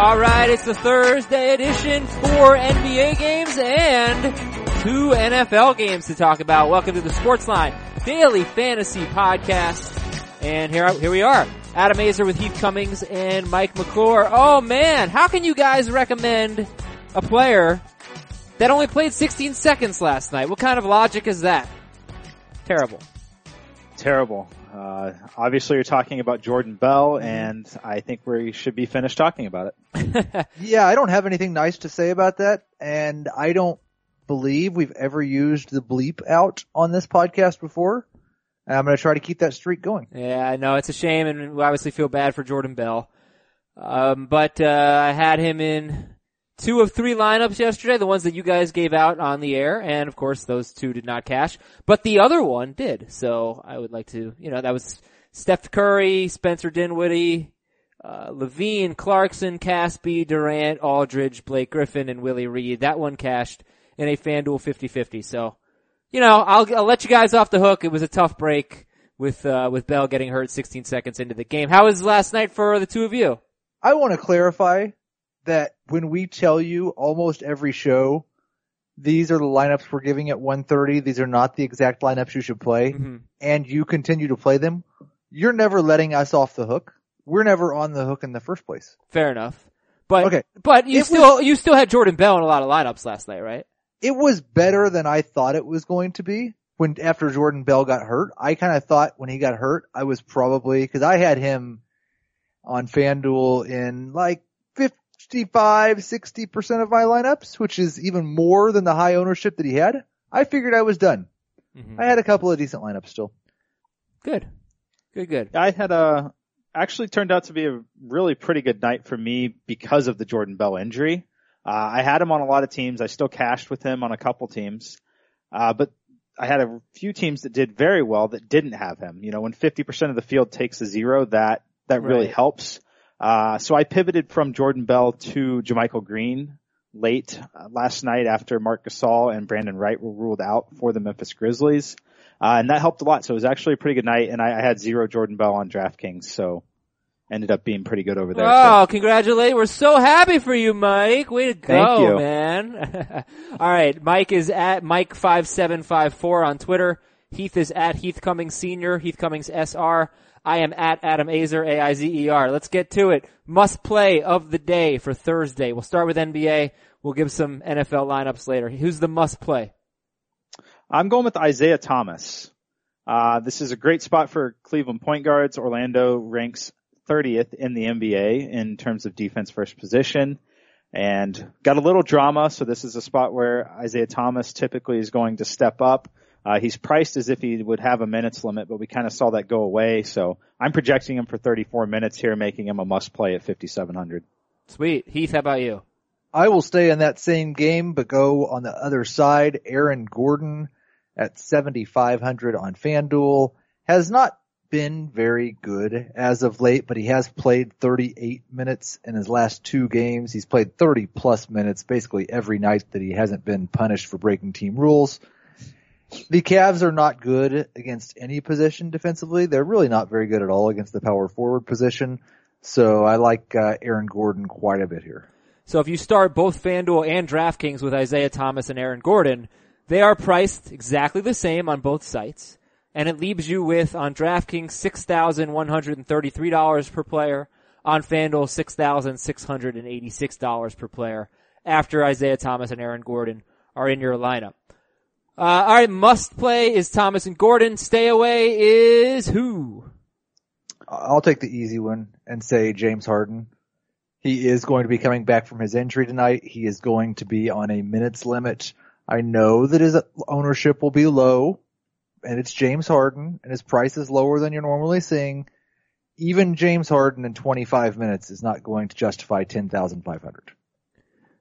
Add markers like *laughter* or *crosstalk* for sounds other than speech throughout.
All right, it's the Thursday edition, four NBA games and two NFL games to talk about. Welcome to the Sportsline Daily Fantasy Podcast. And here, here we are. Adam Aizer with Heath Cummings and Mike McClure. Oh man, how can you guys recommend a player that only played 16 seconds last night? What kind of logic is that? Terrible. Terrible. Uh, obviously, you're talking about Jordan Bell, and I think we should be finished talking about it. *laughs* yeah, I don't have anything nice to say about that, and I don't believe we've ever used the bleep out on this podcast before. And I'm going to try to keep that streak going. Yeah, I know it's a shame, and we obviously feel bad for Jordan Bell. Um, but uh, I had him in two of three lineups yesterday, the ones that you guys gave out on the air, and of course those two did not cash, but the other one did. So I would like to, you know, that was Steph Curry, Spencer Dinwiddie, uh, LaVine, Clarkson, Casspi, Durant, Aldridge, Blake Griffin, and Willie Reed. That one cashed in a FanDuel 50-50. So, you know, I'll, I'll let you guys off the hook. It was a tough break with, uh, with Bell getting hurt 16 seconds into the game. How was last night for the two of you? I want to clarify that when we tell you almost every show, these are the lineups we're giving at 130. These are not the exact lineups you should play. Mm-hmm. And you continue to play them. You're never letting us off the hook. We're never on the hook in the first place. Fair enough. But, okay. but you it still, was, you still had Jordan Bell in a lot of lineups last night, right? It was better than I thought it was going to be when, after Jordan Bell got hurt. I kind of thought when he got hurt, I was probably, cause I had him on FanDuel in like 65, 60% of my lineups, which is even more than the high ownership that he had. I figured I was done. Mm-hmm. I had a couple of decent lineups still. Good. Good, good. I had a, actually turned out to be a really pretty good night for me because of the Jordan Bell injury. Uh, I had him on a lot of teams. I still cashed with him on a couple teams. Uh, but I had a few teams that did very well that didn't have him. You know, when 50% of the field takes a zero, that, that really right. helps. Uh, so I pivoted from Jordan Bell to JaMychal Green late uh, last night after Marc Gasol and Brandan Wright were ruled out for the Memphis Grizzlies. Uh, and that helped a lot. So it was actually a pretty good night and I, I had zero Jordan Bell on DraftKings. So ended up being pretty good over there. Oh, so. congratulate. We're so happy for you, Mike. Way to go, man. *laughs* All right. Mike is at Mike5754 on Twitter. Heath is at Heath Cummings Senior, Heath Cummings SR. I am at Adam Aizer, A-I-Z-E-R. Let's get to it. Must play of the day for Thursday. We'll start with NBA. We'll give some NFL lineups later. Who's the must play? I'm going with Isaiah Thomas. Uh, this is a great spot for Cleveland point guards. Orlando ranks 30th in the NBA in terms of defense first position and got a little drama. So this is a spot where Isaiah Thomas typically is going to step up. Uh, he's priced as if he would have a minutes limit, but we kind of saw that go away. So I'm projecting him for 34 minutes here, making him a must play at 5,700. Sweet. Heath, how about you? I will stay in that same game, but go on the other side. Aaron Gordon at 7,500 on FanDuel has not been very good as of late, but he has played 38 minutes in his last two games. He's played 30 plus minutes basically every night that he hasn't been punished for breaking team rules. The Cavs are not good against any position defensively. They're really not very good at all against the power forward position. So I like uh, Aaron Gordon quite a bit here. So if you start both FanDuel and DraftKings with Isaiah Thomas and Aaron Gordon, they are priced exactly the same on both sites. And it leaves you with on DraftKings $6,133 per player, on FanDuel $6,686 per player after Isaiah Thomas and Aaron Gordon are in your lineup. Uh, all right, must play is Thomas and Gordon. Stay away is who? I'll take the easy one and say James Harden. He is going to be coming back from his injury tonight. He is going to be on a minutes limit. I know that his ownership will be low and it's James Harden and his price is lower than you're normally seeing. Even James Harden in 25 minutes is not going to justify 10,500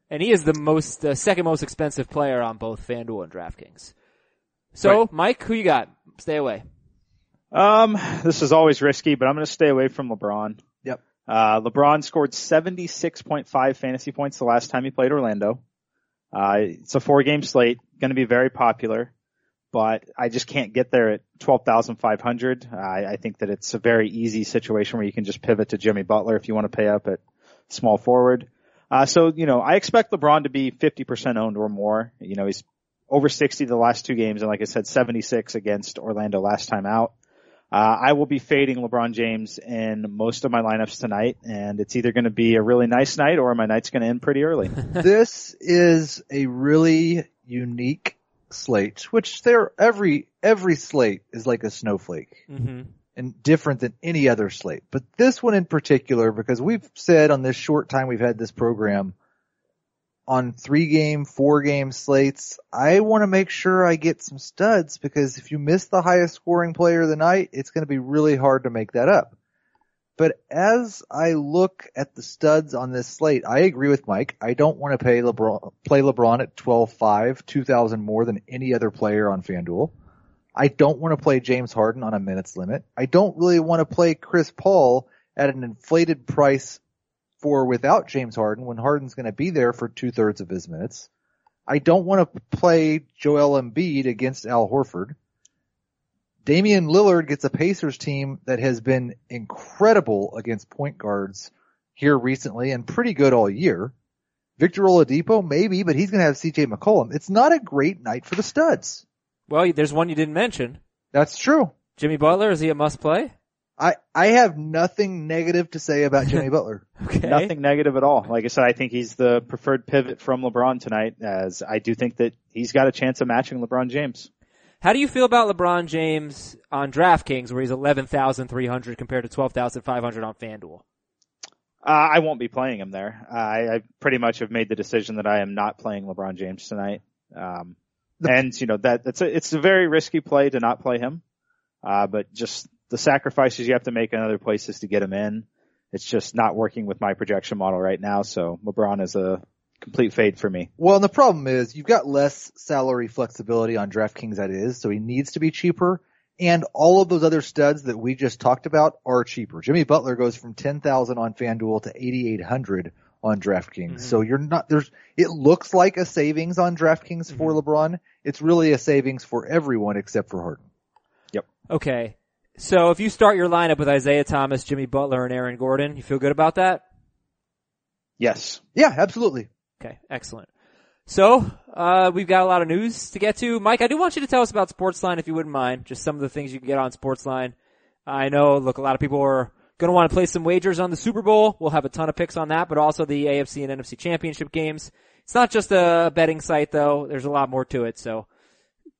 and he is the most uh, second most expensive player on both FanDuel and DraftKings. So, right. Mike, who you got? Stay away. Um, this is always risky, but I'm going to stay away from LeBron. Yep. Uh, LeBron scored 76.5 fantasy points the last time he played Orlando. Uh, it's a four game slate, going to be very popular, but I just can't get there at 12,500. I, I think that it's a very easy situation where you can just pivot to Jimmy Butler if you want to pay up at small forward. Uh, so, you know, I expect LeBron to be 50% owned or more. You know, he's over 60 the last two games and like I said, 76 against Orlando last time out. Uh, I will be fading LeBron James in most of my lineups tonight and it's either going to be a really nice night or my night's going to end pretty early. *laughs* this is a really unique slate, which there every every slate is like a snowflake Mm-hmm. And different than any other slate. But this one in particular, because we've said on this short time we've had this program on three game, four game slates, I want to make sure I get some studs because if you miss the highest scoring player of the night, it's going to be really hard to make that up. But as I look at the studs on this slate, I agree with Mike. I don't want to pay LeBron, play LeBron at 12-5, 2,000 more than any other player on FanDuel. I don't want to play James Harden on a minutes limit. I don't really want to play Chris Paul at an inflated price for without James Harden when Harden's going to be there for two thirds of his minutes. I don't want to play Joel Embiid against Al Horford. Damian Lillard gets a Pacers team that has been incredible against point guards here recently and pretty good all year. Victor Oladipo, maybe, but he's going to have CJ McCollum. It's not a great night for the studs. Well, there's one you didn't mention. That's true. Jimmy Butler, is he a must play? I, I have nothing negative to say about Jimmy *laughs* Butler. Okay. Nothing negative at all. Like I said, I think he's the preferred pivot from LeBron tonight as I do think that he's got a chance of matching LeBron James. How do you feel about LeBron James on DraftKings where he's 11,300 compared to 12,500 on FanDuel? Uh, I won't be playing him there. Uh, I, I pretty much have made the decision that I am not playing LeBron James tonight. Um, The- and you know that that's a, it's a very risky play to not play him. Uh, but just the sacrifices you have to make in other places to get him in, it's just not working with my projection model right now. So LeBron is a complete fade for me. Well, and the problem is you've got less salary flexibility on DraftKings that is, so he needs to be cheaper. And all of those other studs that we just talked about are cheaper. Jimmy Butler goes from 10,000 on FanDuel to 8,800 on DraftKings. Mhm. So you're not, there's, it looks like a savings on DraftKings for LeBron. It's really a savings for everyone except for Harden. Yep. Okay. So if you start your lineup with Isaiah Thomas, Jimmy Butler, and Aaron Gordon, you feel good about that? Yes. Yeah, absolutely. Okay, excellent. So, uh, we've got a lot of news to get to. Mike, I do want you to tell us about Sportsline if you wouldn't mind. Just some of the things you can get on Sportsline. I know, look, a lot of people are gonna want to place some wagers on the Super Bowl. We'll have a ton of picks on that, but also the AFC and NFC championship games. It's not just a betting site though. There's a lot more to it. So,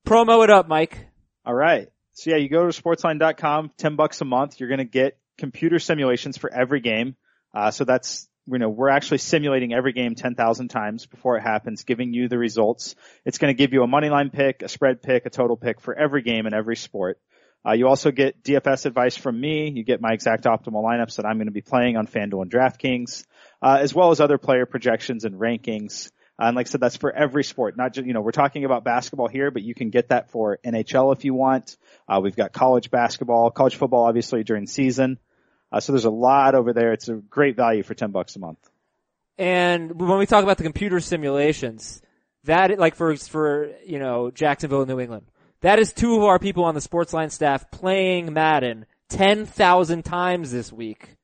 promo it up, Mike. All right. So yeah, you go to sportsline.com, 10 bucks a month. You're going to get computer simulations for every game. Uh, so that's, you know, we're actually simulating every game 10,000 times before it happens, giving you the results. It's going to give you a money line pick, a spread pick, a total pick for every game and every sport. Uh, you also get DFS advice from me. You get my exact optimal lineups that I'm going to be playing on FanDuel and DraftKings, uh, as well as other player projections and rankings. Uh, and like I said, that's for every sport, not just, you know, we're talking about basketball here, but you can get that for NHL if you want. Uh, we've got college basketball, college football, obviously during season. Uh, so there's a lot over there. It's a great value for 10 bucks a month. And when we talk about the computer simulations, that like for for you know Jacksonville, and New England, that is two of our people on the Sportsline staff playing Madden ten thousand times this week,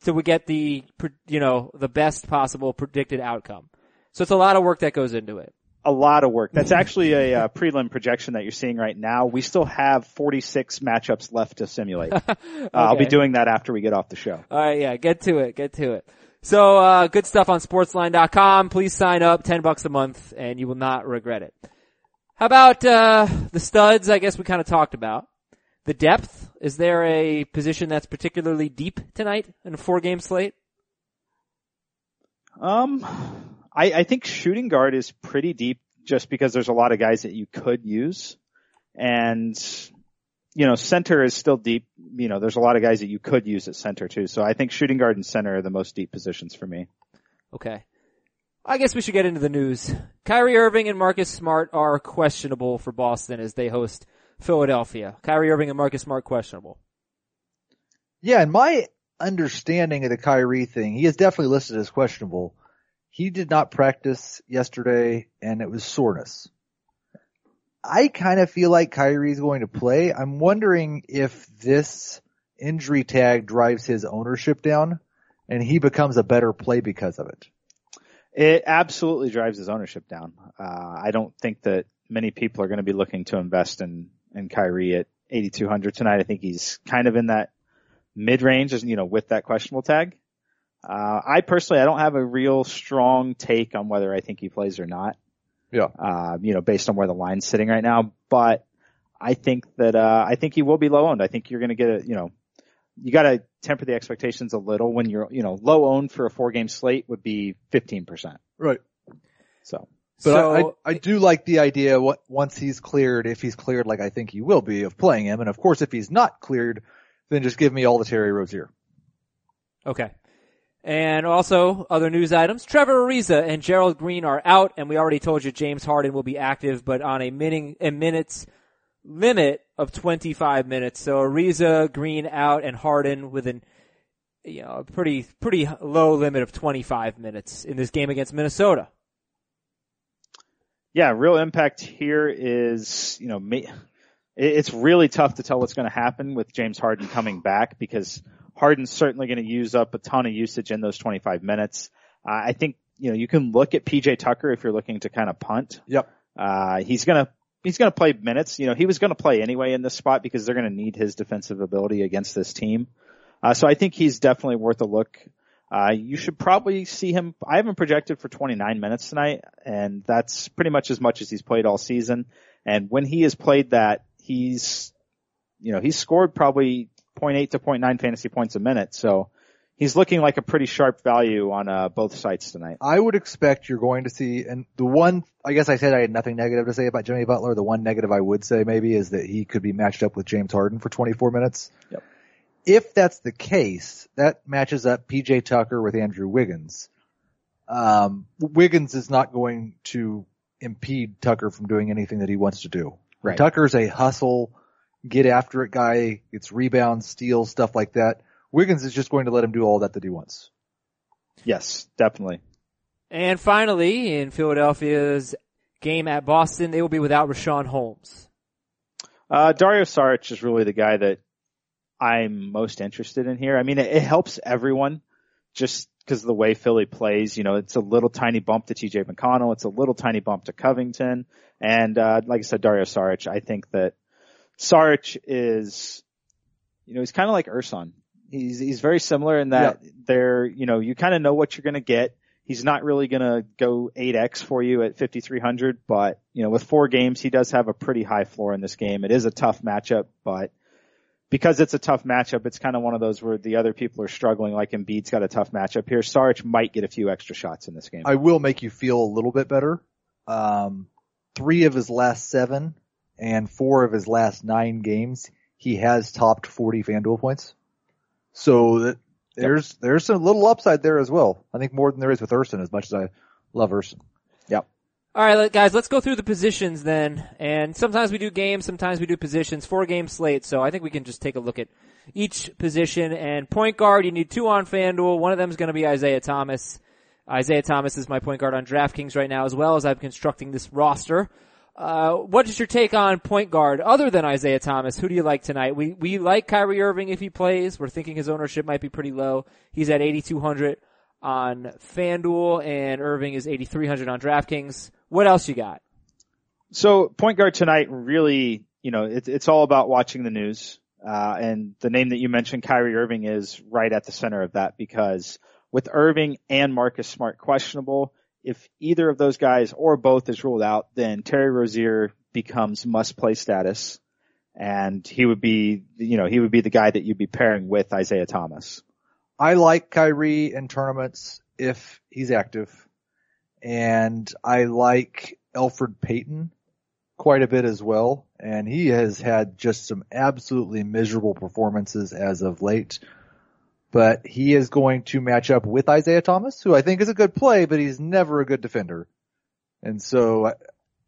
so we get the you know the best possible predicted outcome. So it's a lot of work that goes into it. A lot of work. That's actually a uh, prelim projection that you're seeing right now. We still have 46 matchups left to simulate. *laughs* Uh, I'll be doing that after we get off the show. All right, yeah, get to it, get to it. So, uh, good stuff on sportsline.com. Please sign up, 10 bucks a month, and you will not regret it. How about, uh, the studs? I guess we kind of talked about. The depth. Is there a position that's particularly deep tonight in a four game slate? Um, I, I think shooting guard is pretty deep just because there's a lot of guys that you could use. And, you know, center is still deep. You know, there's a lot of guys that you could use at center too. So I think shooting guard and center are the most deep positions for me. Okay. I guess we should get into the news. Kyrie Irving and Marcus Smart are questionable for Boston as they host Philadelphia. Kyrie Irving and Marcus Smart questionable. Yeah, and my understanding of the Kyrie thing, he is definitely listed as questionable. He did not practice yesterday and it was soreness. I kind of feel like Kyrie's going to play. I'm wondering if this injury tag drives his ownership down and he becomes a better play because of it. It absolutely drives his ownership down. Uh, I don't think that many people are going to be looking to invest in, in Kyrie at 8,200 tonight. I think he's kind of in that mid range, you know, with that questionable tag. Uh, I personally, I don't have a real strong take on whether I think he plays or not. Yeah. Uh, you know, based on where the line's sitting right now, but I think that, uh, I think he will be low owned. I think you're going to get a, you know, you got to temper the expectations a little when you're, you know, low owned for a four game slate would be 15%. Right. So. But so, I, I, I do like the idea what once he's cleared, if he's cleared like I think he will be, of playing him. And of course, if he's not cleared, then just give me all the Terry Rozier. Okay. And also, other news items. Trevor Ariza and Gerald Green are out, and we already told you James Harden will be active, but on a, min- a minutes limit of 25 minutes. So Ariza, Green out, and Harden with an, you know, a pretty, pretty low limit of 25 minutes in this game against Minnesota. Yeah, real impact here is, you know, it's really tough to tell what's going to happen with James Harden coming back because Harden's certainly going to use up a ton of usage in those 25 minutes. Uh, I think, you know, you can look at PJ Tucker if you're looking to kind of punt. Yep. Uh, he's going to, he's going to play minutes. You know, he was going to play anyway in this spot because they're going to need his defensive ability against this team. Uh, so I think he's definitely worth a look. Uh, you should probably see him. I have him projected for 29 minutes tonight, and that's pretty much as much as he's played all season. And when he has played that, he's, you know, he's scored probably 0.8 to 0.9 fantasy points a minute. So he's looking like a pretty sharp value on uh, both sites tonight. I would expect you're going to see, and the one, I guess I said I had nothing negative to say about Jimmy Butler. The one negative I would say maybe is that he could be matched up with James Harden for 24 minutes. Yep. If that's the case, that matches up PJ Tucker with Andrew Wiggins. Um, Wiggins is not going to impede Tucker from doing anything that he wants to do. Right. Tucker's a hustle, get after it guy, gets rebounds, steals, stuff like that. Wiggins is just going to let him do all that that he wants. Yes, definitely. And finally, in Philadelphia's game at Boston, they will be without Richaun Holmes. Uh, Dario Saric is really the guy that I'm most interested in here. I mean, it, it helps everyone just because of the way Philly plays. You know, it's a little tiny bump to TJ McConnell. It's a little tiny bump to Covington. And, uh, like I said, Dario Saric, I think that Saric is, you know, he's kind of like Ersan. He's, he's very similar in that Yeah. they're, you know, you kind of know what you're going to get. He's not really going to go 8x for you at 5,300, but, you know, with four games, he does have a pretty high floor in this game. It is a tough matchup, but because it's a tough matchup, it's kind of one of those where the other people are struggling, like Embiid's got a tough matchup here. Saric might get a few extra shots in this game. I will make you feel a little bit better. Um, three of his last seven and four of his last nine games, he has topped 40 FanDuel points. So that, there's, there's a little upside there as well. I think more than there is with Ersan as much as I love Ersan. Yep. All right, guys, let's go through the positions then. And sometimes we do games, sometimes we do positions. Four game slate, so I think we can just take a look at each position. And point guard, you need two on FanDuel. One of them is going to be Isaiah Thomas. Isaiah Thomas is my point guard on DraftKings right now, as well as I'm constructing this roster. Uh, what is your take on point guard other than Isaiah Thomas? Who do you like tonight? We we like Kyrie Irving if he plays. We're thinking his ownership might be pretty low. He's at 8200 on FanDuel, and Irving is 8300 on DraftKings. What else you got? So point guard tonight really, you know, it, it's all about watching the news. Uh, and the name that you mentioned, Kyrie Irving, is right at the center of that because with Irving and Marcus Smart questionable, if either of those guys or both is ruled out, then Terry Rozier becomes must play status. And he would be, you know, he would be the guy that you'd be pairing with Isaiah Thomas. I like Kyrie in tournaments if he's active. And I like Elfrid Payton quite a bit as well. And he has had just some absolutely miserable performances as of late. But he is going to match up with Isaiah Thomas, who I think is a good play, but he's never a good defender. And so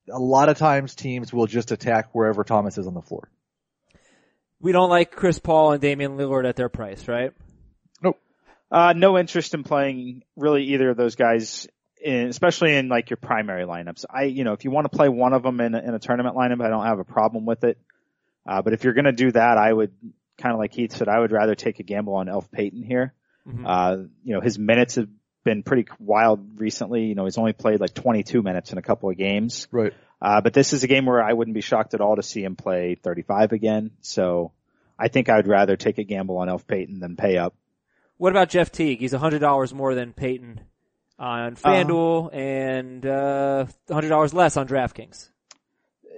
a lot of times teams will just attack wherever Thomas is on the floor. We don't like Chris Paul and Damian Lillard at their price, right? Uh, no interest in playing really either of those guys, in, especially in like your primary lineups. I, you know, if you want to play one of them in a, in a tournament lineup, I don't have a problem with it. Uh, but if you're going to do that, I would kind of like Heath said, I would rather take a gamble on Elf Payton here. Mhm. Uh, you know, his minutes have been pretty wild recently. You know, he's only played like 22 minutes in a couple of games. Right. Uh, but this is a game where I wouldn't be shocked at all to see him play 35 again. So I think I would rather take a gamble on Elf Payton than pay up. What about Jeff Teague? He's hundred dollars more than Payton on FanDuel and uh, hundred dollars less on DraftKings.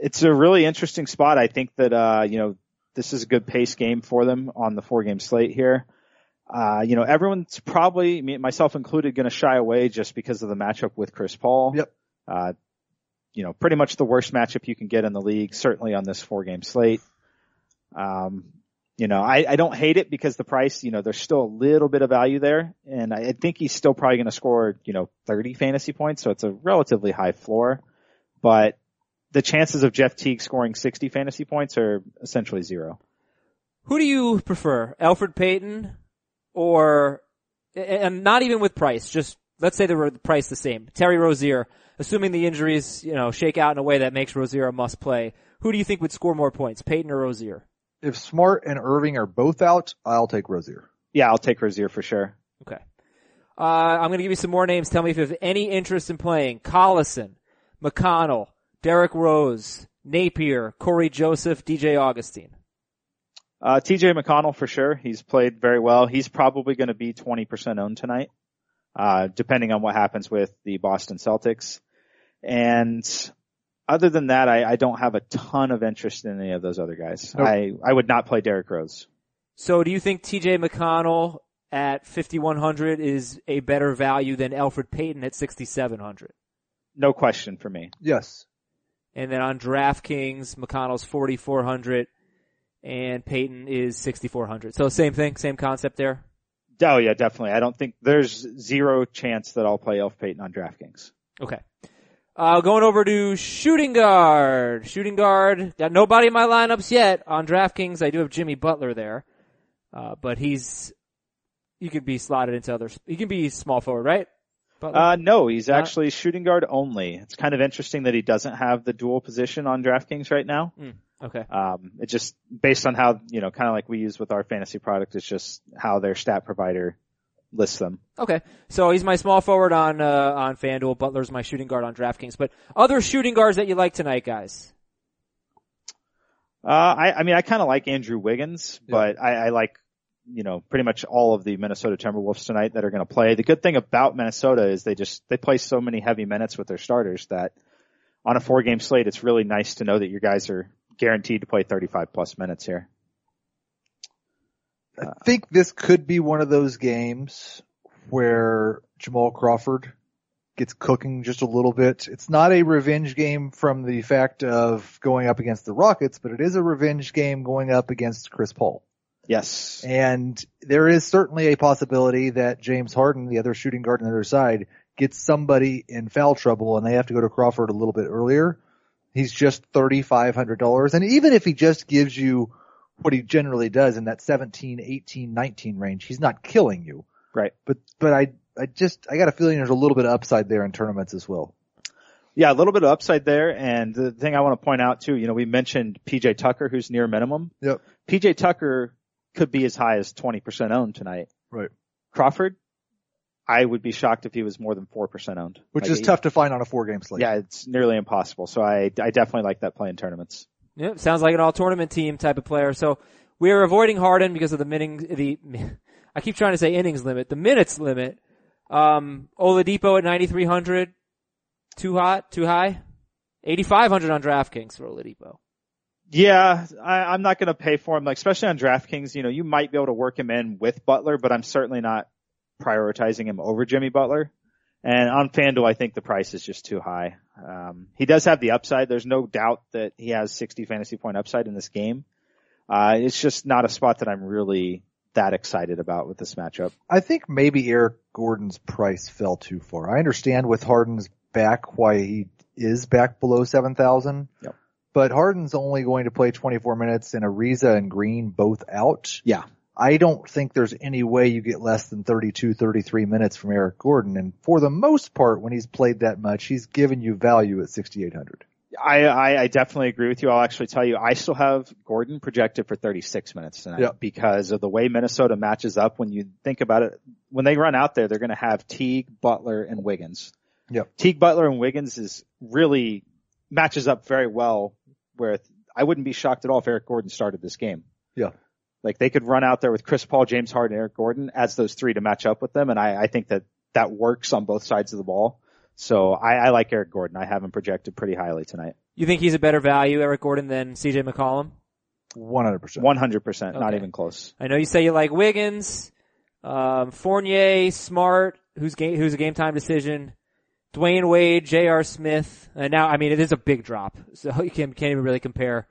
It's a really interesting spot. I think that, uh, you know, this is a good pace game for them on the four game slate here. Uh, you know, everyone's probably, me, myself included, going to shy away just because of the matchup with Chris Paul. Yep. Uh, you know, pretty much the worst matchup you can get in the league, certainly on this four game slate. Um, you know, I, I don't hate it because the price, you know, there's still a little bit of value there. And I, I think he's still probably going to score, you know, 30 fantasy points. So it's a relatively high floor, but the chances of Jeff Teague scoring 60 fantasy points are essentially zero. Who do you prefer, Elfrid Payton or, and not even with price, just let's say they were the price the same. Terry Rozier, assuming the injuries, you know, shake out in a way that makes Rozier a must play. Who do you think would score more points, Payton or Rozier? If Smart and Irving are both out, I'll take Rozier. Yeah, I'll take Rozier for sure. Okay. Uh, I'm going to give you some more names. Tell me if you have any interest in playing. Collison, McConnell, Derrick Rose, Napier, Cory Joseph, DJ Augustin. Uh, TJ McConnell for sure. He's played very well. He's probably going to be 20% owned tonight, uh, depending on what happens with the Boston Celtics. And other than that, I, I don't have a ton of interest in any of those other guys. Nope. I, I would not play Derrick Rose. So do you think TJ McConnell at 5100 is a better value than Elfrid Payton at 6700? No question for me. Yes. And then on DraftKings, McConnell's 4400 and Payton is 6400. So same thing, same concept there. Oh yeah, definitely. I don't think there's zero chance that I'll play Elf Payton on DraftKings. Okay. Uh, going over to shooting guard. Shooting guard. Got nobody in my lineups yet. On DraftKings, I do have Jimmy Butler there. Uh, but he's, he could be slotted into other, He can be small forward, right? Uh, no, he's Not- actually shooting guard only. It's kind of interesting that he doesn't have the dual position on DraftKings right now. okay. Um, it just based on how you know, kind of like we use with our fantasy product, it's just how their stat provider lists them. Okay. So he's my small forward on, uh, on FanDuel. Butler's my shooting guard on DraftKings. But other shooting guards that you like tonight, guys? Uh, I, I mean, I kind of like Andrew Wiggins, but I, I like you know pretty much all of the Minnesota Timberwolves tonight that are going to play. The good thing about Minnesota is they just they play so many heavy minutes with their starters that on a four game slate, it's really nice to know that your guys are guaranteed to play 35 plus minutes here. I think this could be one of those games where Jamal Crawford gets cooking just a little bit. It's not a revenge game from the fact of going up against the Rockets, but it is a revenge game going up against Chris Paul. Yes. And there is certainly a possibility that James Harden, the other shooting guard on the other side, gets somebody in foul trouble and they have to go to Crawford a little bit earlier. He's just $3,500. And even if he just gives you what he generally does in that 17, 18, 19 range, he's not killing you. Right. But, but I, I just, I got a feeling there's a little bit of upside there in tournaments as well. Yeah, a little bit of upside there. And the thing I want to point out too, you know, we mentioned PJ Tucker, who's near minimum. Yep. PJ Tucker could be as high as 20% owned tonight. Right. Crawford, I would be shocked if he was more than 4% owned. Which Like, is he- tough to find on a four game slate. Yeah, it's nearly impossible. So I, I definitely like that play in tournaments. Yep, sounds like an all tournament team type of player. So we are avoiding Harden because of the minning, the, *laughs* I keep trying to say innings limit, the minutes limit. Um, Oladipo at 9,300. Too hot, too high? 8,500 on DraftKings for Oladipo. Yeah, I, I'm not going to pay for him, like especially on DraftKings. You know, you might be able to work him in with Butler, but I'm certainly not prioritizing him over Jimmy Butler. And on FanDuel, I think the price is just too high. Um, he does have the upside. There's no doubt that he has 60 fantasy point upside in this game. Uh, it's just not a spot that I'm really that excited about with this matchup. I think maybe Eric Gordon's price fell too far. I understand with Harden's back why he is back below 7,000. Yep. But Harden's only going to play 24 minutes and Ariza and Green both out. Yeah. I don't think there's any way you get less than 32, 33 minutes from Eric Gordon. And for the most part, when he's played that much, he's given you value at 6,800. I, I, I definitely agree with you. I'll actually tell you, I still have Gordon projected for 36 minutes tonight Yep. because of the way Minnesota matches up. When you think about it, when they run out there, they're going to have Teague, Butler, and Wiggins. Yep. Teague, Butler, and Wiggins is really matches up very well. Where I wouldn't be shocked at all if Eric Gordon started this game. Yeah. Like they could run out there with Chris Paul, James Harden, Eric Gordon as those three to match up with them, and I, I think that that works on both sides of the ball. So I, I like Eric Gordon. I have him projected pretty highly tonight. You think he's a better value, Eric Gordon, than CJ McCollum? 100%. One hundred percent, not even close. I know you say you like Wiggins, um, Fournier, Smart, who's game, who's a game time decision, Dwyane Wade, J.R. Smith, and now, I mean, it is a big drop, so *laughs* you can't, can't even really compare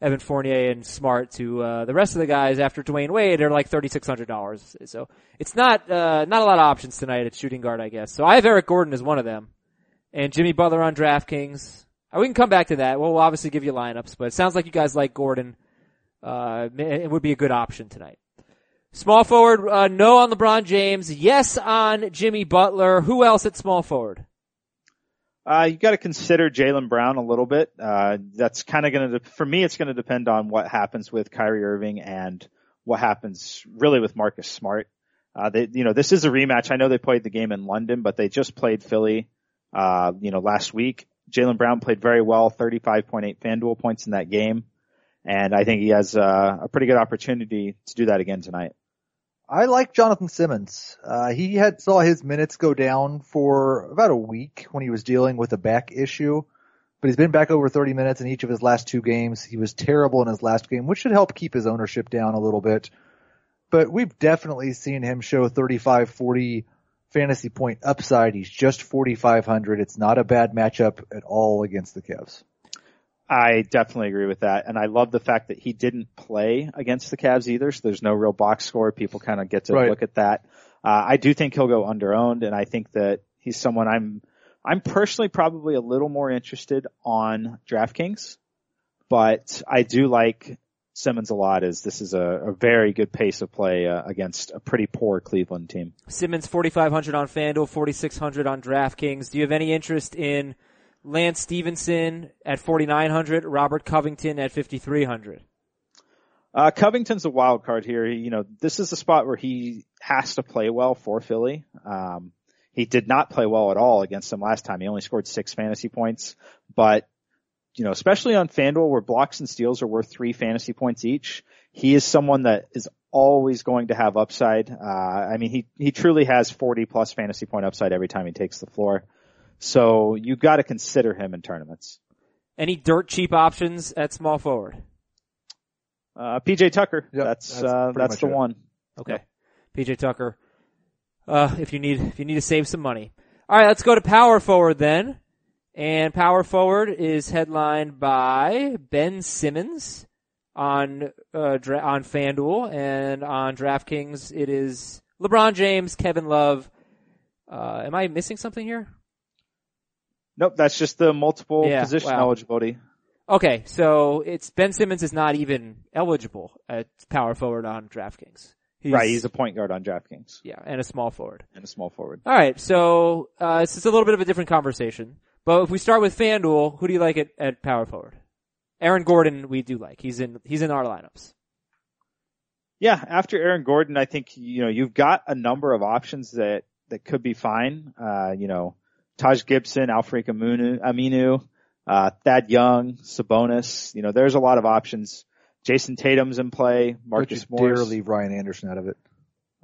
Evan Fournier and Smart to, uh, the rest of the guys after Dwyane Wade are like $3,600. So it's not, uh, not a lot of options tonight at shooting guard, I guess. So I have Eric Gordon as one of them and Jimmy Butler on DraftKings. Uh, We can come back to that. We'll obviously give you lineups, but it sounds like you guys like Gordon. Uh, it would be a good option tonight. Small forward, uh, no on LeBron James. Yes on Jimmy Butler. Who else at small forward? Uh, you got to consider Jaylen Brown a little bit. Uh, that's kind of going to, for me, it's going to depend on what happens with Kyrie Irving and what happens really with Marcus Smart. Uh, they, you know, this is a rematch. I know they played the game in London, but they just played Philly, uh, you know, last week. Jaylen Brown played very well, 35.8 FanDuel points in that game. And I think he has uh, a pretty good opportunity to do that again tonight. I like Jonathan Simmons. Uh, he had saw his minutes go down for about a week when he was dealing with a back issue, but he's been back over 30 minutes in each of his last two games. He was terrible in his last game, which should help keep his ownership down a little bit. But we've definitely seen him show 35, 40 fantasy point upside. He's just 4,500. It's not a bad matchup at all against the Cavs. I definitely agree with that. And I love the fact that he didn't play against the Cavs either. So there's no real box score. People kind of get to Right. look at that. Uh, I do think he'll go under owned and I think that he's someone I'm, I'm personally probably a little more interested on DraftKings, but I do like Simmons a lot as this is a, a very good pace of play uh, against a pretty poor Cleveland team. Simmons 4,500 on FanDuel, 4,600 on DraftKings. Do you have any interest in Lance Stephenson at 4,900, Robert Covington at 5,300? Uh, Covington's a wild card here. You know, this is a spot where he has to play well for Philly. Um, he did not play well at all against them last time. He only scored six fantasy points, but you know, especially on FanDuel where blocks and steals are worth three fantasy points each, he is someone that is always going to have upside. Uh, I mean, he, he truly has 40 plus fantasy point upside every time he takes the floor. So you got to consider him in tournaments. Any dirt cheap options at small forward? Uh, PJ Tucker, Yep, that's, that's uh, that's the it. one. Okay. PJ Tucker. Uh, if you need, if you need to save some money. Alright, let's go to power forward then. And power forward is headlined by Ben Simmons on, uh, dra- on FanDuel and on DraftKings it is LeBron James, Kevin Love. Uh, am I missing something here? Nope, that's just the multiple Yeah, position wow. eligibility. Okay, so it's Ben Simmons is not even eligible at power forward on DraftKings. He's, right, he's a point guard on DraftKings yeah, and a small forward. and a small forward. All right, so uh, this is a little bit of a different conversation. But if we start with FanDuel, who do you like at, at power forward? Aaron Gordon, we do like. He's in he's in our lineups. Yeah, after Aaron Gordon, I think you know you've got a number of options that that could be fine. Uh, you know, Taj Gibson, Al-Farouq Aminu, Aminu, uh, Thad Young, Sabonis. You know, there's a lot of options. Jayson Tatum's in play. Don't you Marcus dare leave Ryan Anderson out of it.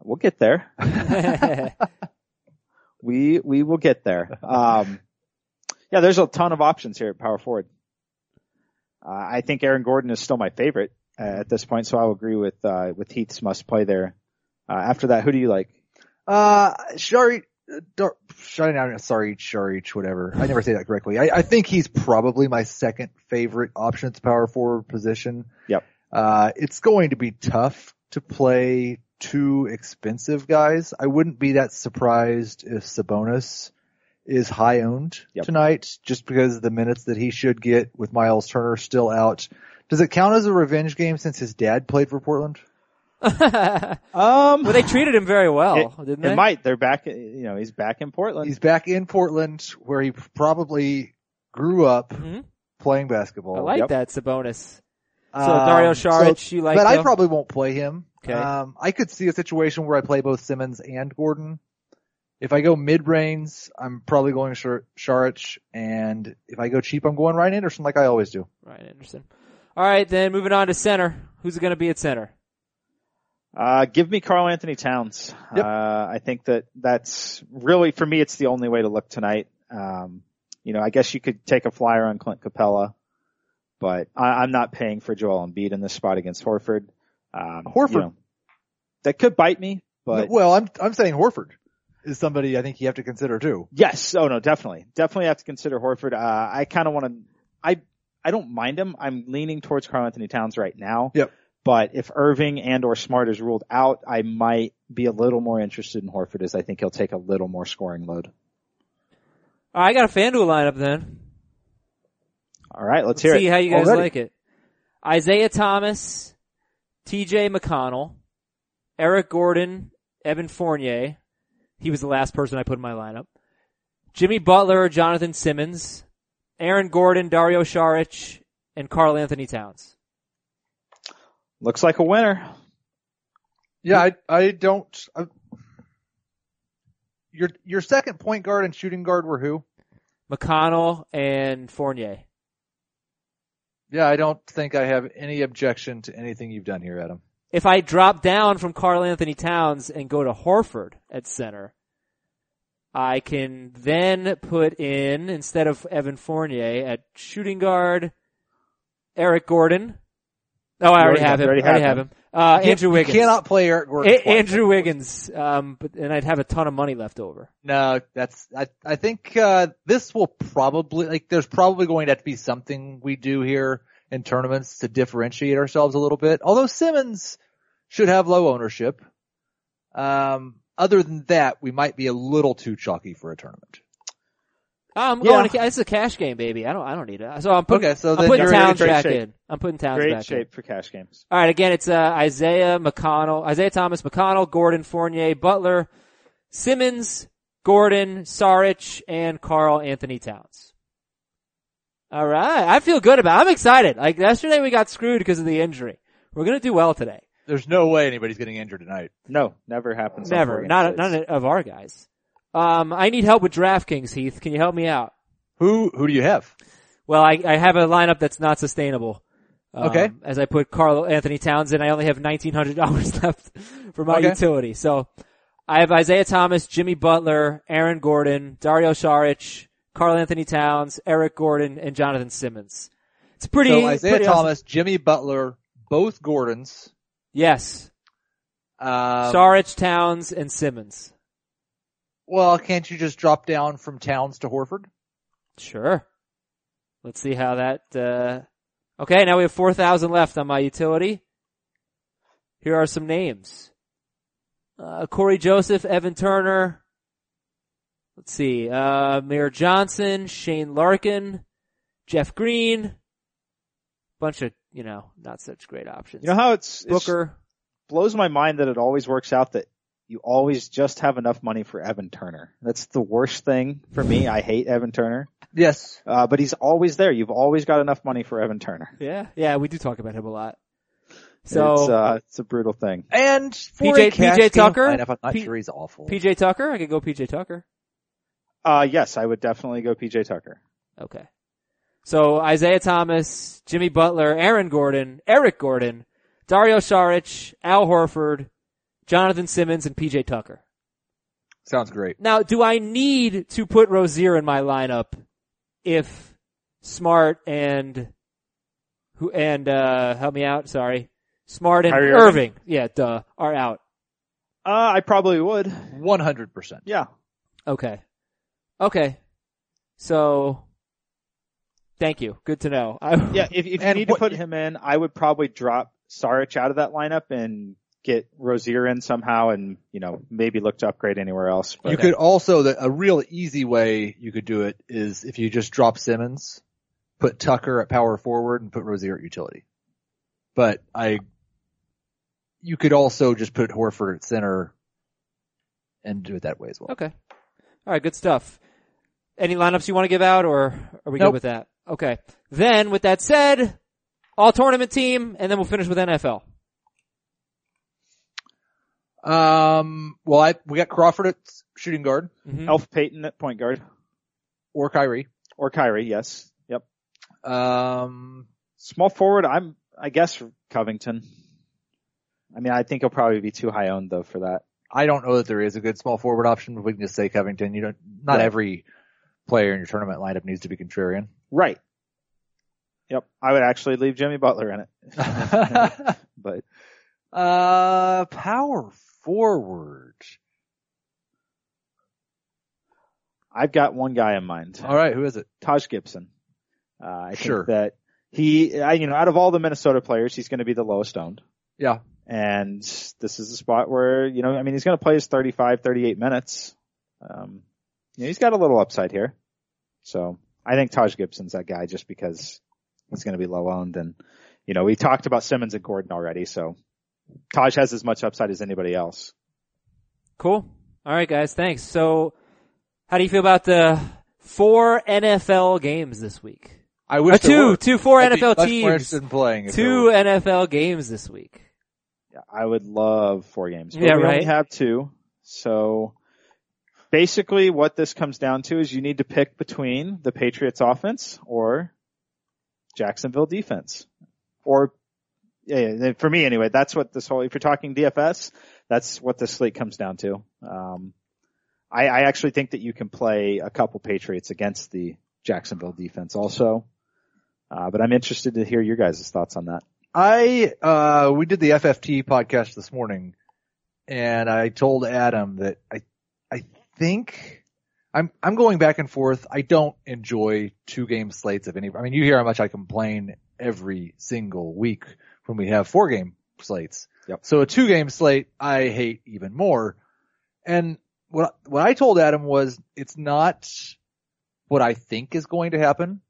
We'll get there. *laughs* *laughs* We we will get there. Um, yeah, there's a ton of options here at power forward. Uh, I think Aaron Gordon is still my favorite uh, at this point, so I'll agree with uh, with Heath's must play there. Uh, after that, who do you like? Uh, Shari, Dar- sorry, Sharich, whatever. I never say that correctly. I, I think he's probably my second favorite option at the power forward position. Yep. Uh, it's going to be tough to play two expensive guys. I wouldn't be that surprised if Sabonis is high owned Yep. tonight just because of the minutes that he should get with Miles Turner still out. Does it count as a revenge game since his dad played for Portland? Well, Um, they *laughs* treated him very well, it, didn't they? it they? might. They're back. You know, he's back in Portland. He's back in Portland where he probably grew up, Mhm. playing basketball. I like Yep. that Sabonis. So Um, Dario so- Saric, you like? but I probably won't play him. Okay. Um, I could see a situation where I play both Simmons and Gordon. If I go mid range, I'm probably going Shar- Saric, and if I go cheap, I'm going Ryan Anderson like I always do. Ryan Anderson. All right, then moving on to center. Who's it going to be at center? Uh, give me Karl-Anthony Towns. Yep. Uh, I think that that's really, for me, it's the only way to look tonight. Um, you know, I guess you could take a flyer on Clint Capela, but I, I'm not paying for Joel Embiid in this spot against Horford. Um, Horford. you know, that could bite me, but well, I'm I'm saying Horford is somebody I think you have to consider too. Yes. Oh no, definitely. Definitely have to consider Horford. Uh, I kind of want to, I, I don't mind him. I'm leaning towards Karl-Anthony Towns right now. Yep. But if Irving and or Smart is ruled out, I might be a little more interested in Horford as I think he'll take a little more scoring load. All right, I got a FanDuel lineup then. All right. Let's Let's hear see it. how you guys Already. like it. Isaiah Thomas, T.J. McConnell, Eric Gordon, Evan Fournier. He was the last person I put in my lineup. Jimmy Butler, Jonathan Simmons, Aaron Gordon, Dario Saric, and Karl-Anthony Towns. Looks like a winner. Yeah, I I don't. I, your your second point guard and shooting guard were who? McConnell and Fournier. Yeah, I don't think I have any objection to anything you've done here, Adam. If I drop down from Karl-Anthony Towns and go to Horford at center, I can then put in, instead of Evan Fournier, at shooting guard, Eric Gordon. Oh, I already already have him. I already already have have him. Uh, Andrew Wiggins. You cannot play Eric Gordon. A-. Andrew Wiggins. Um, but, and I'd have a ton of money left over. No, that's I I think uh this will probably like there's probably going to have to be something we do here in tournaments to differentiate ourselves a little bit. Although Simmons should have low ownership. Um other than that, we might be a little too chalky for a tournament. Oh, I'm Yeah. going. To, ca- it's a cash game, baby. I don't. I don't need it. So I'm putting. Okay, so I'm putting you're in Towns great back shape. in. I'm putting Towns Great back in. shape for cash games. All right, again, it's uh, Isaiah McConnell, Isaiah Thomas, McConnell, Gordon, Fournier, Butler, Simmons, Gordon, Saric, and Karl-Anthony Towns. All right, I feel good about. I'm excited. Like yesterday, we got screwed because of the injury. We're gonna do well today. There's no way anybody's getting injured tonight. No, never happens. on Never, four not games. none of our guys. Um, I need help with DraftKings, Heath. Can you help me out? Who who do you have? Well, I, I have a lineup that's not sustainable. Um, Okay. As I put Karl-Anthony Towns in, I only have $1,900 *laughs* left for my Okay. utility. So I have Isaiah Thomas, Jimmy Butler, Aaron Gordon, Dario Saric, Karl-Anthony Towns, Eric Gordon, and Jonathan Simmons. It's pretty, So Isaiah pretty awesome. Thomas, Jimmy Butler, both Gordons. Yes. Um, Saric, Towns, and Simmons. Well, can't you just drop down from Towns to Horford? Sure. Let's see how that, uh, okay, now we have 4,000 left on my utility. Here are some names. Uh, Cory Joseph, Evan Turner. Let's see, uh, Mayor Johnson, Shane Larkin, Jeff Green. Bunch of, you know, not such great options. You know how it's, it's Booker. blows my mind that it always works out that you always just have enough money for Evan Turner. That's the worst thing for me. I hate Evan Turner. Yes. Uh, but he's always there. You've always got enough money for Evan Turner. Yeah, yeah, we do talk about him a lot. So, it's, uh, it's a brutal thing. And for PJ a PJ Tucker? lineup, I'm not P- sure he's awful. PJ Tucker, I could go PJ Tucker. Uh, yes, I would definitely go PJ Tucker. Okay. So Isaiah Thomas, Jimmy Butler, Aaron Gordon, Eric Gordon, Dario Saric, Al Horford, Jonathan Simmons, and PJ Tucker. Sounds great. Now, do I need to put Rozier in my lineup if Smart and who and uh help me out, sorry. Smart and Irving, Irving. yeah, duh, are out. Uh, I probably would. 100%. Yeah. Okay. Okay. So thank you. Good to know. I, *laughs* Yeah, if, if you need what- to put him in, I would probably drop Saric out of that lineup and get Rozier in somehow and, you know, maybe look to upgrade anywhere else. But You could also, the, a real easy way you could do it is if you just drop Simmons, put Tucker at power forward and put Rozier at utility. But I, you could also just put Horford at center and do it that way as well. Okay. All right, good stuff. Any lineups you want to give out, or are we good with that? Okay. Then with that said, all tournament team, and then we'll finish with NFL. Um, well, I, we got Crawford at shooting guard Mhm. Elf Payton at point guard. or Kyrie. Or Kyrie, yes. Yep. Um, Small forward, I'm, I guess Covington. I mean, I think he'll probably be too high owned though for that. I don't know that there is a good small forward option, but we can just say Covington. You don't, not Right. every player in your tournament lineup needs to be contrarian. Right. Yep. I would actually leave Jimmy Butler in it. *laughs* *laughs* but uh, power forward. I've got one guy in mind. All right, who is it? Taj Gibson. Uh, I Sure. think that he, I, you know, out of all the Minnesota players, he's going to be the lowest owned. Yeah. And this is a spot where, you know, I mean, he's going to play his 35, 38 minutes. Um, you know, he's got a little upside here. So I think Taj Gibson's that guy just because he's going to be low owned. And, you know, we talked about Simmons and Gordon already. So Taj has as much upside as anybody else. Cool. All right, guys. Thanks. So, how do you feel about the four NFL games this week? I Or wish there two, were. two, four I'd NFL teams, playing. two. NFL games this week. Yeah, I would love four games. But Yeah, we right. only have two. So basically what this comes down to is you need to pick between the Patriots offense or Jacksonville defense. Or yeah, for me anyway, that's what this whole, if you're talking DFS, that's what this slate comes down to. Um, I, I actually think that you can play a couple Patriots against the Jacksonville defense also. Uh, but I'm interested to hear your guys' thoughts on that. I uh we did the FFT podcast this morning and I told Adam that I I think I'm I'm going back and forth. I don't enjoy two game slates of any I mean you hear how much I complain every single week when we have four game slates. Yep. So a two game slate I hate even more. And what what I told Adam was it's not what I think is going to happen.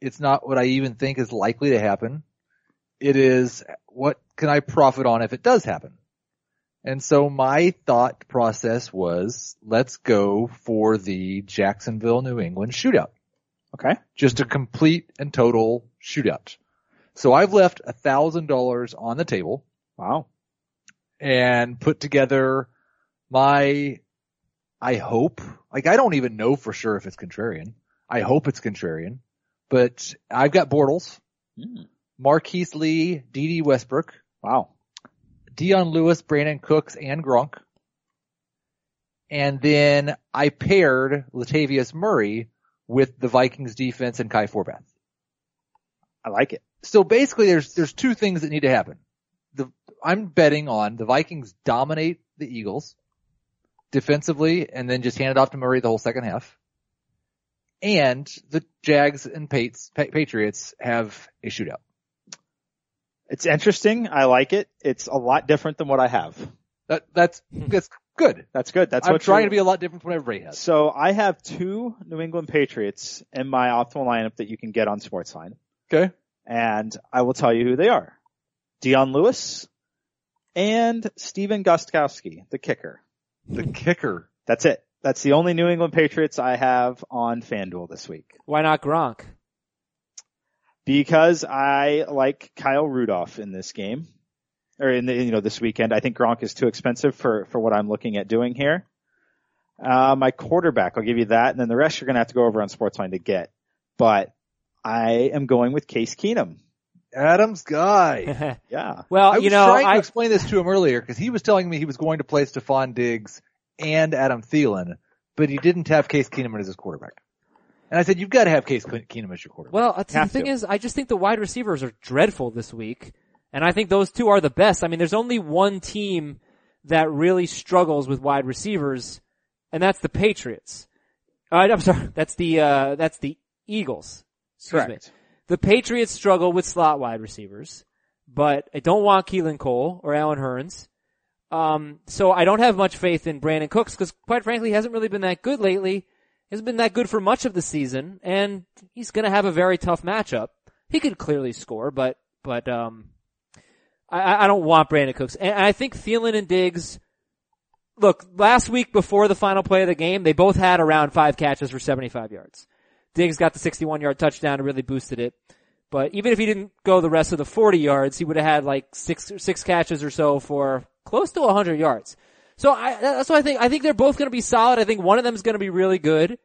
It's not what I even think is likely to happen it is what can I profit on if it does happen? And so my thought process was let's go for the Jacksonville New England shootout. Okay. Just a complete and total shootout. So I've left a thousand dollars on the table Wow. and put together my, I hope, like I don't even know for sure if it's contrarian. I hope it's contrarian, but I've got Bortles, Mm. Marquise Lee, Dede Westbrook, Wow. Dion Lewis, Brandin Cooks, and Gronk. And then I paired Latavius Murray with the Vikings defense and Kai Forbath. I like it. So basically there's, there's two things that need to happen. The, I'm betting on the Vikings dominate the Eagles defensively and then just hand it off to Murray the whole second half. And the Jags and Pats, Pa- Patriots have a shootout. It's interesting. I like it. It's a lot different than what I have. That, that's, that's good. That's good. That's what I'm what trying to be a lot different from what everybody has. So I have two New England Patriots in my optimal lineup that you can get on Sportsline, Okay. and I will tell you who they are: Dion Lewis and Stephen Gostkowski, the kicker. The kicker. That's it. That's the only New England Patriots I have on FanDuel this week Why not Gronk? because I like Kyle Rudolph in this game. Or in the, you know, this weekend. I think Gronk is too expensive for, for what I'm looking at doing here. Uh, my quarterback, I'll give you that, and then the rest you're gonna have to go over on Sportsline to get. But I am going with Case Keenum. Adam's guy. *laughs* Yeah. well, I was you know, trying to I, explain this to him earlier because he was telling me he was going to play Stefon Diggs and Adam Thielen, but he didn't have Case Keenum as his quarterback. And I said, you've got to have Case Keenum as your quarterback. well, uh, the Have thing to. is, I just think the wide receivers are dreadful this week, and I think those two are the best. I mean, there's only one team that really struggles with wide receivers, and that's the Patriots. Uh, I'm sorry, that's the uh, that's the Eagles. Excuse me. Correct. The Patriots struggle with slot wide receivers, but I don't want Keelan Cole or Allen Hurns. Um, so I don't have much faith in Brandin Cooks because quite frankly, he hasn't really been that good lately. He hasn't been that good for much of the season and he's gonna have a very tough matchup. He could clearly score, but, but, um, I- I, I don't want Brandin Cooks. And I think Thielen and Diggs, look, last week before the final play of the game, they both had around five catches for 75 yards. Diggs got the 61 yard touchdown and really boosted it. But even if he didn't go the rest of the 40 yards, he would have had like six, six catches or so for close to 100 yards. So I, that's what I think. I think they're both going to be solid. I think one of them is going to be really good.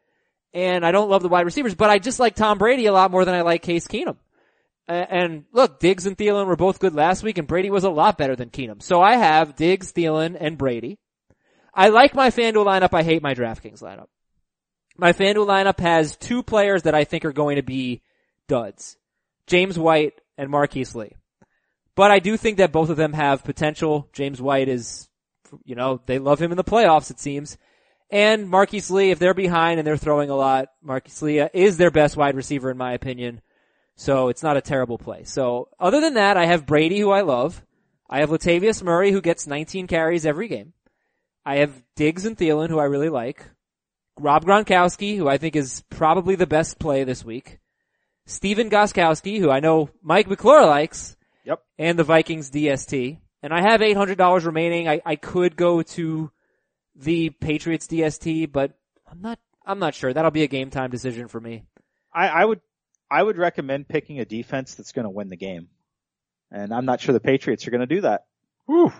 And I don't love the wide receivers, but I just like Tom Brady a lot more than I like Case Keenum. And look, Diggs and Thielen were both good last week and Brady was a lot better than Keenum. So I have Diggs, Thielen, and Brady. I like my FanDuel lineup. I hate my DraftKings lineup. My FanDuel lineup has two players that I think are going to be duds. James White and Marquise Lee. But I do think that both of them have potential. James White is, you know, they love him in the playoffs, it seems. And Marquise Lee, if they're behind and they're throwing a lot, Marquise Lee uh, is their best wide receiver in my opinion. So it's not a terrible play. So other than that, I have Brady, who I love. I have Latavius Murray, who gets 19 carries every game. I have Diggs and Thielen, who I really like. Rob Gronkowski, who I think is probably the best play this week. Stephen Gostkowski, who I know Mike McClure likes. Yep. And the Vikings DST. And I have $800 remaining. I, I could go to the Patriots DST, but I'm not, I'm not sure. That'll be a game time decision for me. I, I would, I would recommend picking a defense that's going to win the game. And I'm not sure the Patriots are going to do that. Whew.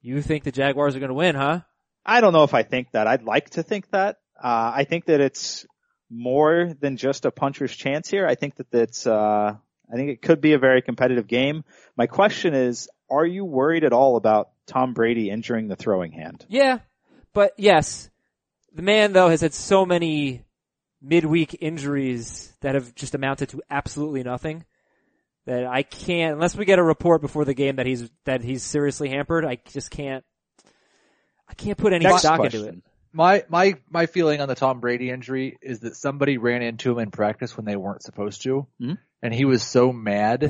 You think the Jaguars are going to win, huh? I don't know if I think that. I'd like to think that. Uh, I think that it's more than just a puncher's chance here. I think that it's, uh, I think it could be a very competitive game. My question is, are you worried at all about Tom Brady injuring the throwing hand? Yeah, but yes, the man though has had so many midweek injuries that have just amounted to absolutely nothing that I can't, unless we get a report before the game that he's, that he's seriously hampered, I just can't, I can't put any Next stock question. into it. My my my feeling on the Tom Brady injury is that somebody ran into him in practice when they weren't supposed to, Mhm. and he was so mad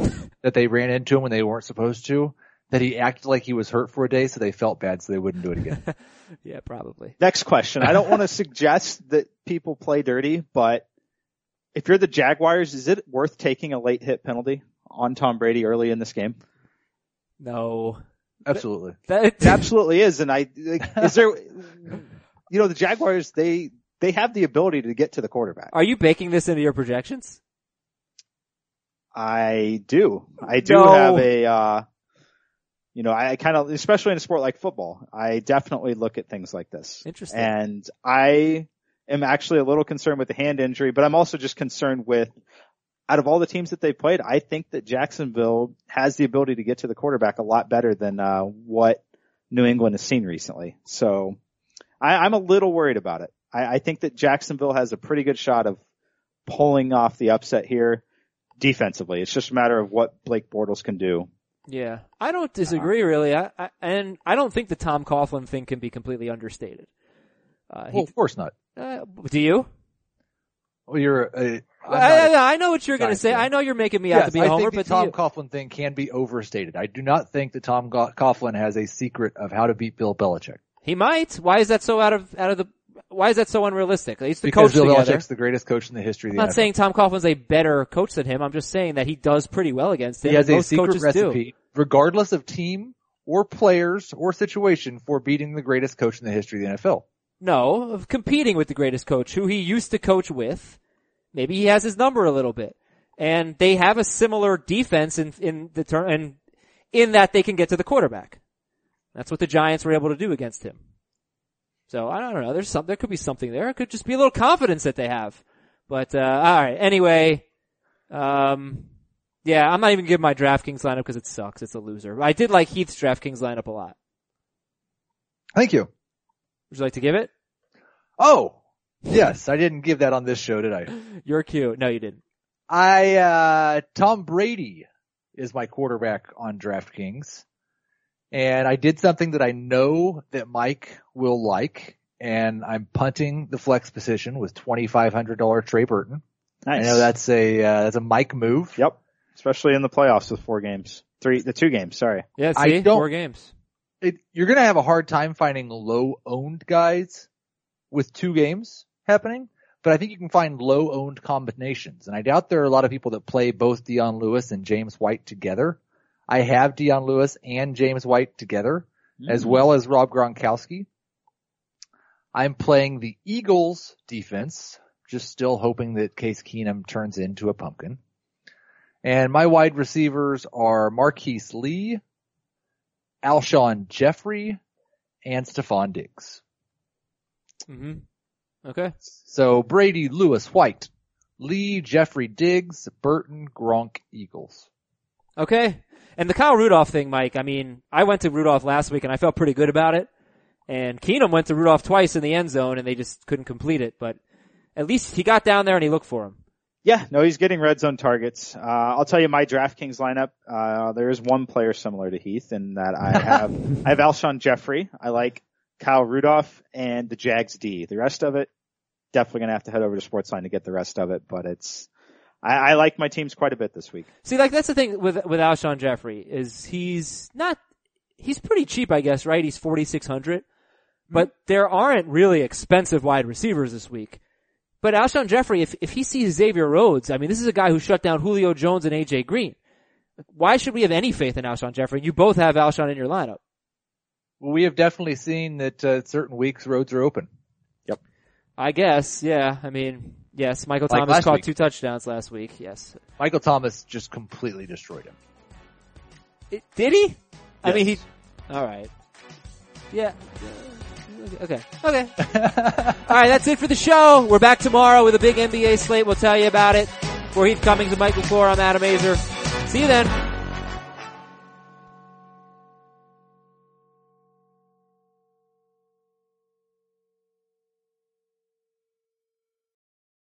that they ran into him when they weren't supposed to that he acted like he was hurt for a day, so they felt bad, so they wouldn't do it again. *laughs* Yeah, probably. Next question. I don't want to suggest that people play dirty, but if you're the Jaguars, is it worth taking a late hit penalty on Tom Brady early in this game? No. Absolutely. That, It absolutely is. And I, like, is there, *laughs* you know, the Jaguars, they, they have the ability to get to the quarterback. are you baking this into your projections? I do. I do No. have a, uh, you know, I kind of, especially in a sport like football, I definitely look at things like this. Interesting. And I am actually a little concerned with the hand injury, but I'm also just concerned with, out of all the teams that they played, I think that Jacksonville has the ability to get to the quarterback a lot better than, uh, what New England has seen recently. So I, I'm a little worried about it. I, I think that Jacksonville has a pretty good shot of pulling off the upset here defensively. It's just a matter of what Blake Bortles can do. Yeah, I don't disagree really. I, I and I don't think the Tom Coughlin thing can be completely understated. Uh, he, Well, of course not. uh, do you? Well, you're. A, I'm I, not a- I, I know what you're going to say. fan. I know you're making me out to be a I homer, think the but do Tom you? Coughlin thing can be overstated. I do not think that Tom Go- Coughlin has a secret of how to beat Bill Belichick. He might. Why is that so out of out of the? Why is that so unrealistic? They used to Because coach Bill together. Belichick's the greatest coach in the history of I'm not NFL. saying Tom Coughlin's a better coach than him. I'm just saying that he does pretty well against him. he has a secret recipe, regardless of team or players or situation, for beating the greatest coach in the history of the NFL. No, of competing with the greatest coach who he used to coach with. Maybe he has his number a little bit, and they have a similar defense in in the turn and in that they can get to the quarterback. That's what the Giants were able to do against him. So I don't know. There's some. There could be something there. It could just be a little confidence that they have. But uh, all right. Anyway, um, yeah, I'm not even giving my DraftKings lineup because it sucks. It's a loser. I did like Heath's DraftKings lineup a lot. Thank you. Would you like to give it? Oh, yes, I didn't give that on this show, did I? *laughs* You're cute. No, you didn't. I, uh, Tom Brady is my quarterback on DraftKings. And I did something that I know that Mike will like, and I'm punting the flex position with $2,500 Trey Burton. Nice. I know that's a, uh, that's a Mike move. Yep. Especially in the playoffs with four games. Three, the two games, sorry. Yeah, I don't- four games. It, you're gonna have a hard time finding low owned guys with two games happening, but I think you can find low owned combinations. And I doubt there are a lot of people that play both Dion Lewis and James White together. I have Dion Lewis and James White together, as well as Rob Gronkowski. I'm playing the Eagles defense, just still hoping that Case Keenum turns into a pumpkin. And my wide receivers are Marquise Lee, Alshon Jeffery, and Stefon Diggs. Mm-hmm. Okay. So Brady, Lewis, White, Lee, Jeffery, Diggs, Burton, Gronk, Eagles. Okay. And the Kyle Rudolph thing, Mike, I mean, I went to Rudolph last week and I felt pretty good about it. And Keenum went to Rudolph twice in the end zone and they just couldn't complete it, but at least he got down there and he looked for him. Yeah, no, he's getting red zone targets. Uh, I'll tell you my DraftKings lineup. Uh, there is one player similar to Heath in that I have, *laughs* I have Alshon Jeffery. I like Kyle Rudolph and the Jags D. The rest of it, definitely gonna have to head over to Sportsline to get the rest of it, but it's, I, I like my teams quite a bit this week. See, like that's the thing with with Alshon Jeffery is he's not he's pretty cheap, I guess, right? He's forty six hundred, but there aren't really expensive wide receivers this week. But Alshon Jeffery, if if he sees Xavier Rhodes, I mean, this is a guy who shut down Julio Jones and AJ Green. Why should we have any faith in Alshon Jeffery? You both have Alshon in your lineup. Well, we have definitely seen that uh, certain weeks Rhodes are open. Yep. I guess, yeah. I mean, yes, Michael Like Thomas caught week. two touchdowns last week. Yes, Michael Thomas just completely destroyed him. It- did he? I mean, he. All right. Yeah. Okay. Okay. All right, that's it for the show. We're back tomorrow with a big NBA slate. We'll tell you about it. For Heath Cummings and Michael McClure, I'm Adam Aizer. See you then.